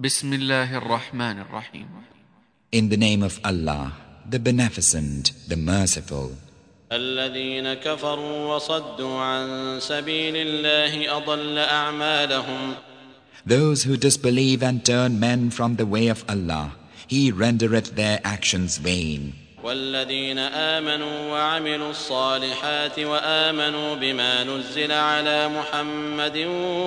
بسم الله الرحمن الرحيم In the name of Allah, the Beneficent, the Merciful. الذين كفروا وصدوا عن سبيل الله أضل أعمالهم Those who disbelieve and turn men from the way of Allah, He rendereth their actions vain. والذين آمنوا وعملوا الصالحات وآمنوا بما نزل على محمد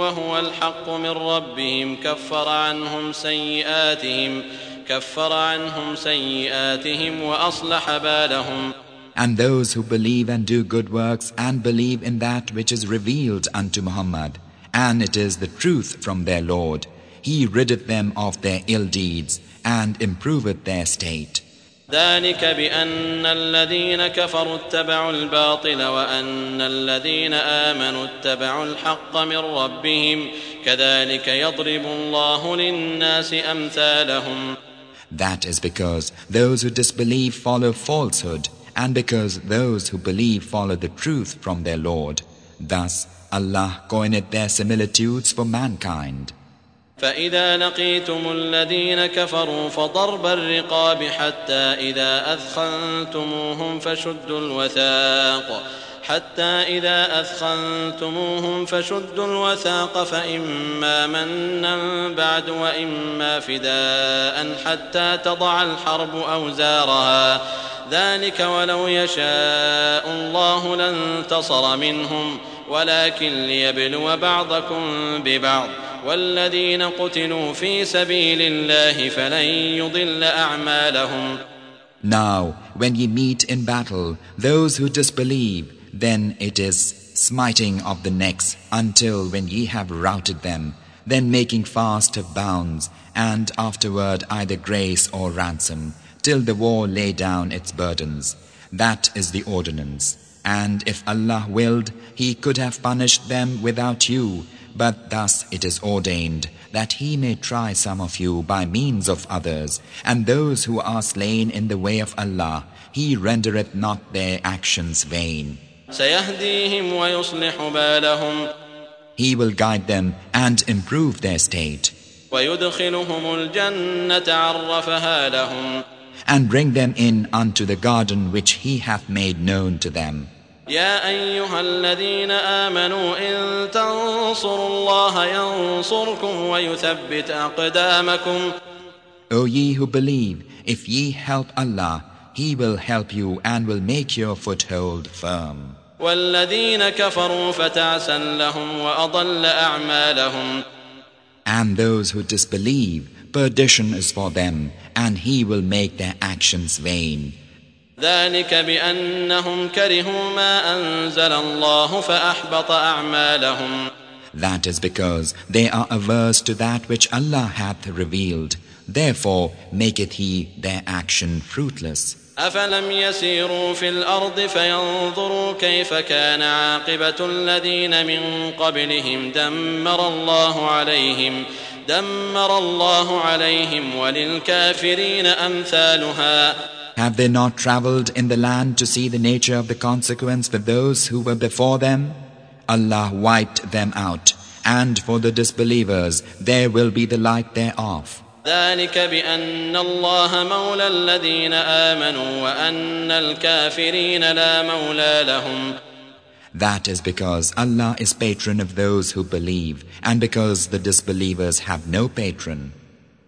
وهو الحق من ربهم كفر عنهم سيئاتهم كفر عنهم سيئاتهم وأصلح بالهم And those who believe and do good works and believe in that which is revealed unto Muhammad, and it is the truth from their Lord, He riddeth them of their ill deeds and improveth their state. ذلك بأن الذين كفروا اتبعوا الباطل وأن الذين آمنوا اتبعوا الحق من ربهم كذلك يضرب الله للناس أمثالهم That is because those who disbelieve follow falsehood, and because those who believe follow the truth from their Lord. Thus Allah coineth their similitudes for mankind. فإذا لقيتم الذين كفروا فضرب الرقاب حتى إذا أثخنتموهم فشدوا الوثاق. حتى إذا أثخنتموهم فشدوا الوثاق فإما منا بعد وإما فداء حتى تضع الحرب أوزارها. ذلك ولو يشاء الله لانتصر منهم ولكن ليبلو بعضكم ببعض. والذين قتلوا في سبيل الله فلن يضل أعمالهم Now, when ye meet in battle those who disbelieve, then it is smiting of the necks until when ye have routed them, then making fast of bounds, and afterward either grace or ransom, till the war lay down its burdens. That is the ordinance. And if Allah willed, He could have punished them without you, but thus it is ordained that He may try some of you by means of others, and those who are slain in the way of Allah, He rendereth not their actions vain. He will guide them and improve their state. And bring them in unto the garden which He hath made known to them. يا أيها الذين آمنوا إن تنصروا الله ينصركم ويثبت أقدامكم O ye who believe, if ye help Allah, He will help you and will make your foothold firm. والذين كفروا فتعسا لهم وأضل أعمالهم And those who disbelieve, perdition is for them, and He will make their actions vain. ذلك بأنهم كرهوا ما أنزل الله فأحبط أعمالهم That is because they are averse to that which Allah hath revealed. Therefore maketh He their action fruitless. أفلم يسيروا في الأرض فينظروا كيف كان عاقبة الذين من قبلهم دمر الله عليهم دمر الله عليهم وللكافرين أمثالها Have they not travelled in the land to see the nature of the consequence for those who were before them? Allah wiped them out, and for the disbelievers there will be the like thereof. ذلك بأن الله مولى الذين آمنوا وأن الكافرين لا مولى لهم That is because Allah is patron of those who believe, and because the disbelievers have no patron.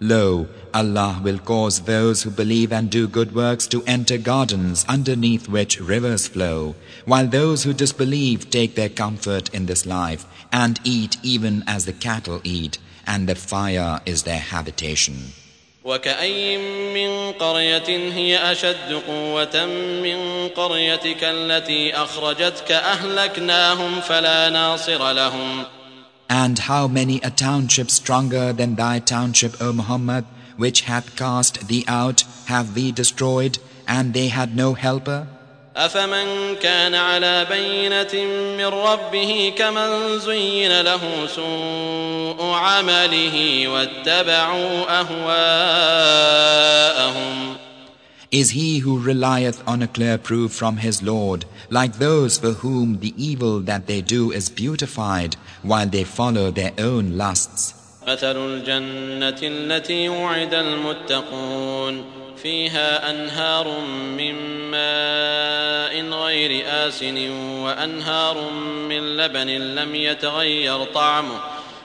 Lo, Allah will cause those who believe and do good works to enter gardens underneath which rivers flow, while those who disbelieve take their comfort in this life and eat even as the cattle eat, and the fire is their habitation. وكأي من قرية هي أشد قوة من قريتك التي أخرجتك أهلكناهم فلا ناصر لهم And how many a township stronger than thy township, O Muhammad, which hath cast thee out, have we destroyed, and they had no helper? أفمن كان على بينة من ربه كمن زين له سوء عمله واتبعوا أهواءهم Is he who relieth on a clear proof from his Lord, like those for whom the evil that they do is beautified, while they follow their own lusts? مثل الجنة التي وعد المتقون فيها أنهار من ماء غير آسن وأنهار من لبن لم يتغير طعمه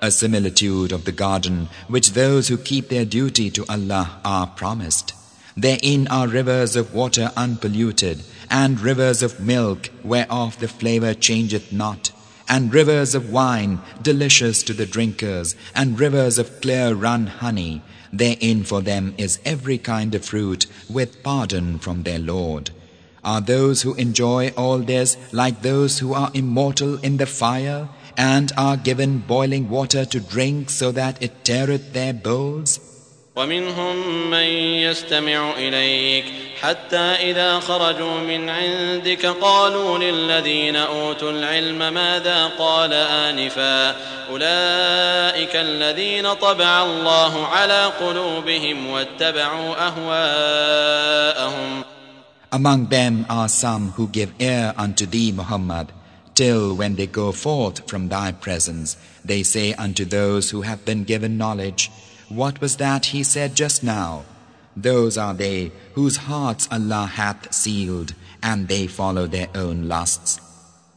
A similitude of the garden which those who keep their duty to Allah are promised. Therein are rivers of water unpolluted, and rivers of milk whereof the flavor changeth not, and rivers of wine delicious to the drinkers, and rivers of clear run honey. Therein for them is every kind of fruit with pardon from their Lord. Are those who enjoy all this like those who are immortal in the fire? and are given boiling water to drink so that it teareth their bowls? ومنهم من يستمع إليك حتى إذا خرجوا من عندك قالوا للذين أوتوا العلم ماذا قال آنفا أولئك الذين طبع الله على قلوبهم واتبعوا أهواءهم Among them are some who give ear unto thee, Muhammad, Till when they go forth from thy presence, they say unto those who have been given knowledge, What was that he said just now? Those are they whose hearts Allah hath sealed, and they follow their own lusts.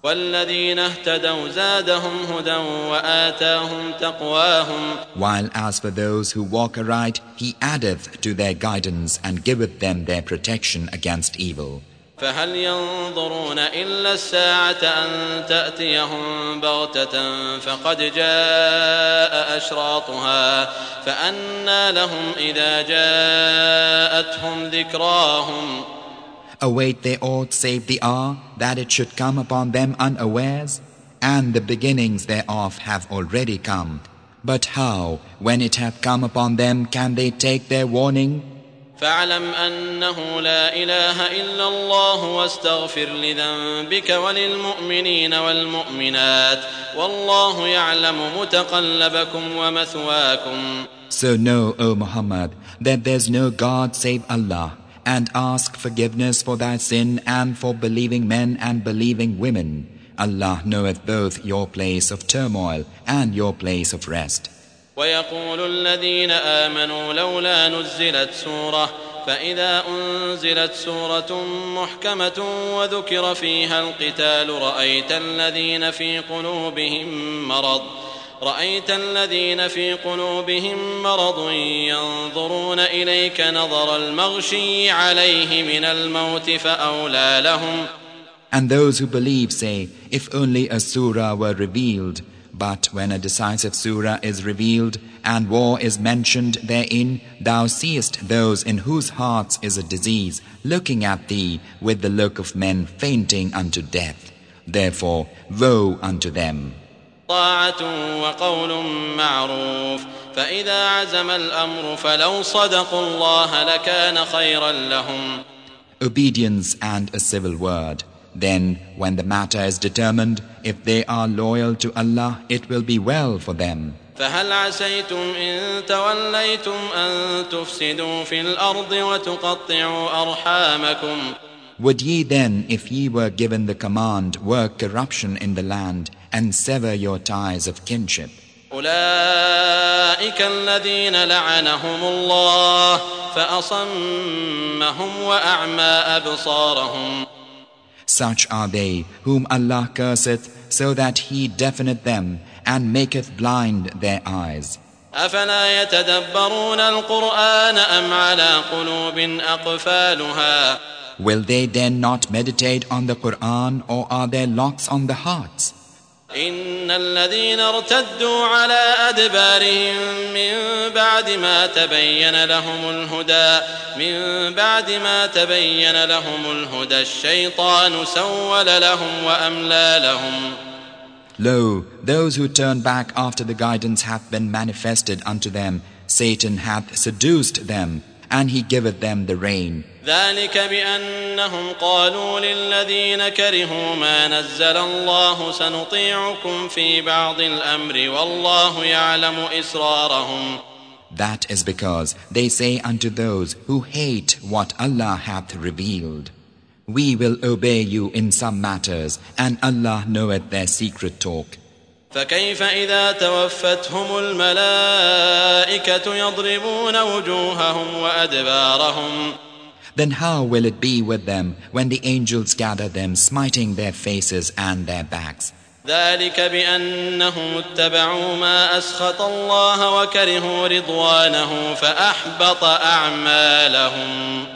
والذين اهتدوا زادهم هدى وآتاهم تقواهم While as for those who walk aright, He addeth to their guidance and giveth them their protection against evil. فهل ينظرون إلا الساعة أن تأتيهم بغتة فقد جاء أشراطها فأنى لهم إذا جاءتهم ذكراهم Await they aught save the hour that it should come upon them unawares? And the beginnings thereof have already come. But how, when it hath come upon them, can they take their warning? فاعلم أنه لا إله إلا الله واستغفر لذنبك وللمؤمنين والمؤمنات والله يعلم متقلبكم ومثواكم So know, O Muhammad, that there's no God save Allah, and ask forgiveness for thy sin and for believing men and believing women. Allah knoweth both your place of turmoil and your place of rest. ويقول الذين آمنوا لولا نزلت سورة فإذا أنزلت سورة محكمة وذكر فيها القتال رأيت الذين في قلوبهم مرض رأيت الذين في قلوبهم مرض ينظرون إليك نظر المغشي عليه من الموت فأولى لهم. And those who believe say, if only a surah were revealed, But when a decisive surah is revealed and war is mentioned therein, thou seest those in whose hearts is a disease looking at thee with the look of men fainting unto death. Therefore, woe unto them. طاعة وقول معروف فإذا عزم الأمر فلو صدقوا الله لكان خيرا لهم Obedience and a civil word. Then, when the matter is determined, if they are loyal to Allah, it will be well for them. فهل عسيتم إن توليتم أن تفسدوا في الأرض وتقطعوا أرحامكم Would ye then, if ye were given the command, work corruption in the land and sever your ties of kinship? أولئك الذين لعنهم الله فأصمهم وأعمى أبصارهم Such are they whom Allah curseth, so that He deafeneth them and maketh blind their eyes. أفلا يتدبرون القرآن أم على قلوب أقفالها Will they then not meditate on the Quran or are there locks on the hearts? إن الذين ارتدوا على أدبارهم من بعد ما تبين لهم الهدى من بعد ما تبين لهم الهدى الشيطان سول لهم وأملى لهم Lo, those who turn back after the guidance hath been manifested unto them, Satan hath seduced them, and he giveth them the rein. ذلك بأنهم قالوا للذين كرهوا ما نزل الله سنطيعكم في بعض الأمر والله يعلم إسرارهم That is because they say unto those who hate what Allah hath revealed, We will obey you in some matters, and Allah knoweth their secret talk. فكيف إذا توفتهم الملائكة يضربون وجوههم وأدبارهم Then how will it be with them when the angels gather them, smiting their faces and their backs? ذلك بأنهم اتبعوا ما أسخط الله وكرهوا رضوانه فأحبط أعمالهم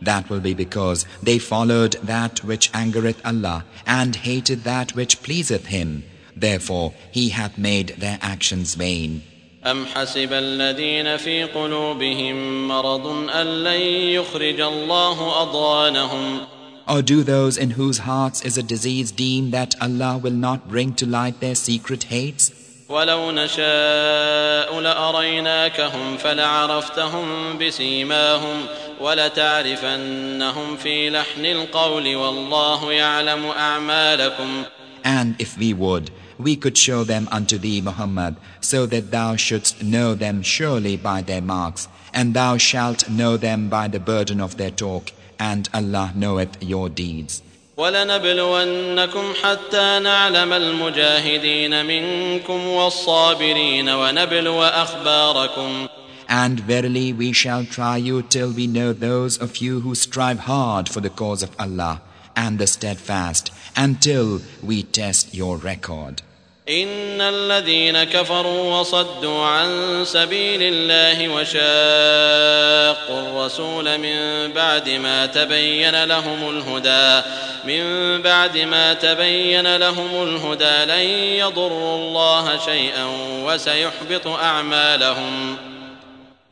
That will be because they followed that which angereth Allah and hated that which pleaseth Him. Therefore He hath made their actions vain. أم حسب الذين في قلوبهم مرض أن لن يخرج الله أضغانهم Or do those in whose hearts is a disease deem that Allah will not bring to light their secret hates? ولو نشاء لأريناكهم فلعرفتهم بسيماهم ولتعرفنهم في لحن القول والله يعلم أعمالكم And if we would, we could show them unto thee, Muhammad, so that thou shouldst know them surely by their marks, and thou shalt know them by the burden of their talk, and Allah knoweth your deeds. ولنبلونكم حتى نعلم المجاهدين منكم والصابرين ونبلو أخباركم And verily we shall try you till we know those of you who strive hard for the cause of Allah and the steadfast until we test your record. إن الذين كفروا وصدوا عن سبيل الله وشاقوا الرسول من بعد ما تبين لهم الهدى من بعد ما تبين لهم الهدى لن يضروا الله شيئا وسيحبط أعمالهم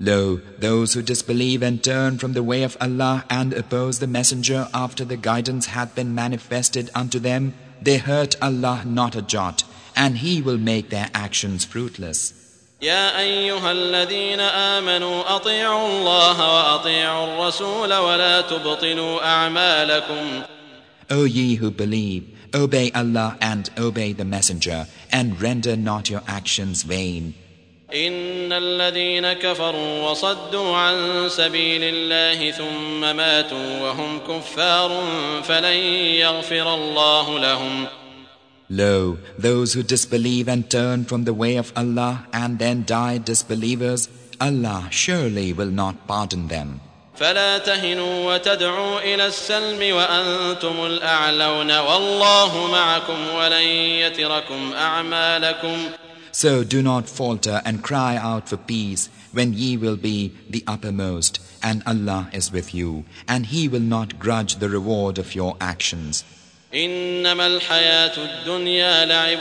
Lo, those who disbelieve and turn from the way of Allah and oppose the Messenger after the guidance hath been manifested unto them, they hurt Allah not a jot, and He will make their actions fruitless. يا أيها الذين آمنوا أطيعوا الله وأطيعوا الرسول ولا تبطلوا أعمالكم O ye who believe, obey Allah and obey the Messenger, and render not your actions vain. إن الذين كفروا وصدوا عن سبيل الله ثم ماتوا وهم كفار فلن يغفر الله لهم. Lo, those who disbelieve and turn from the way of Allah and then die disbelievers, Allah surely will not pardon them. فلا تهنوا وتدعوا إلى السلم وأنتم الأعلون. والله معكم ولن يتركم أعمالكم. So do not falter and cry out for peace when ye will be the uppermost, and Allah is with you, and He will not grudge the reward of your actions. إنما الحياة الدنيا لعب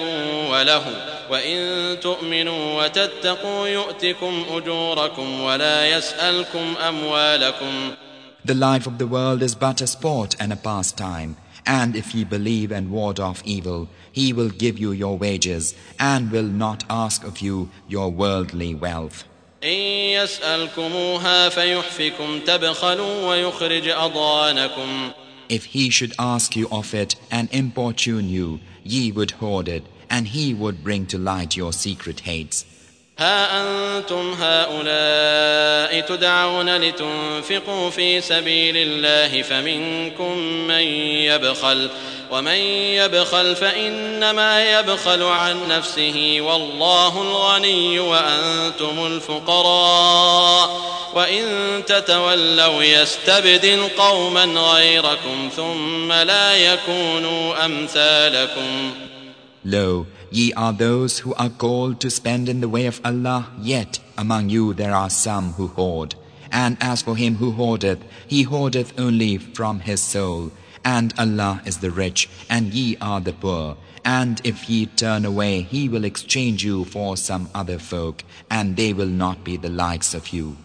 وله وإن تؤمنوا وتتقوا يؤتكم أجوركم ولا يسألكم أموالكم The life of the world is but a sport and a pastime, and if ye believe and ward off evil, He will give you your wages and will not ask of you your worldly wealth. إن يسألكموها فيحفكم تبخلوا ويخرج أضغانكم If he should ask you of it and importune you, ye would hoard it, and he would bring to light your secret hates. ها أنتم هؤلاء تدعون لتنفقوا في سبيل الله فمنكم من يبخل ومن يبخل فإنما يبخل عن نفسه والله الغني وأنتم الفقراء وإن تتولوا يستبدل قوما غيركم ثم لا يكونوا أمثالكم Lo, ye are those who are called to spend in the way of Allah, yet among you there are some who hoard. And as for him who hoardeth, he hoardeth only from his soul. And Allah is the rich, and ye are the poor. And if ye turn away, he will exchange you for some other folk, and they will not be the likes of you.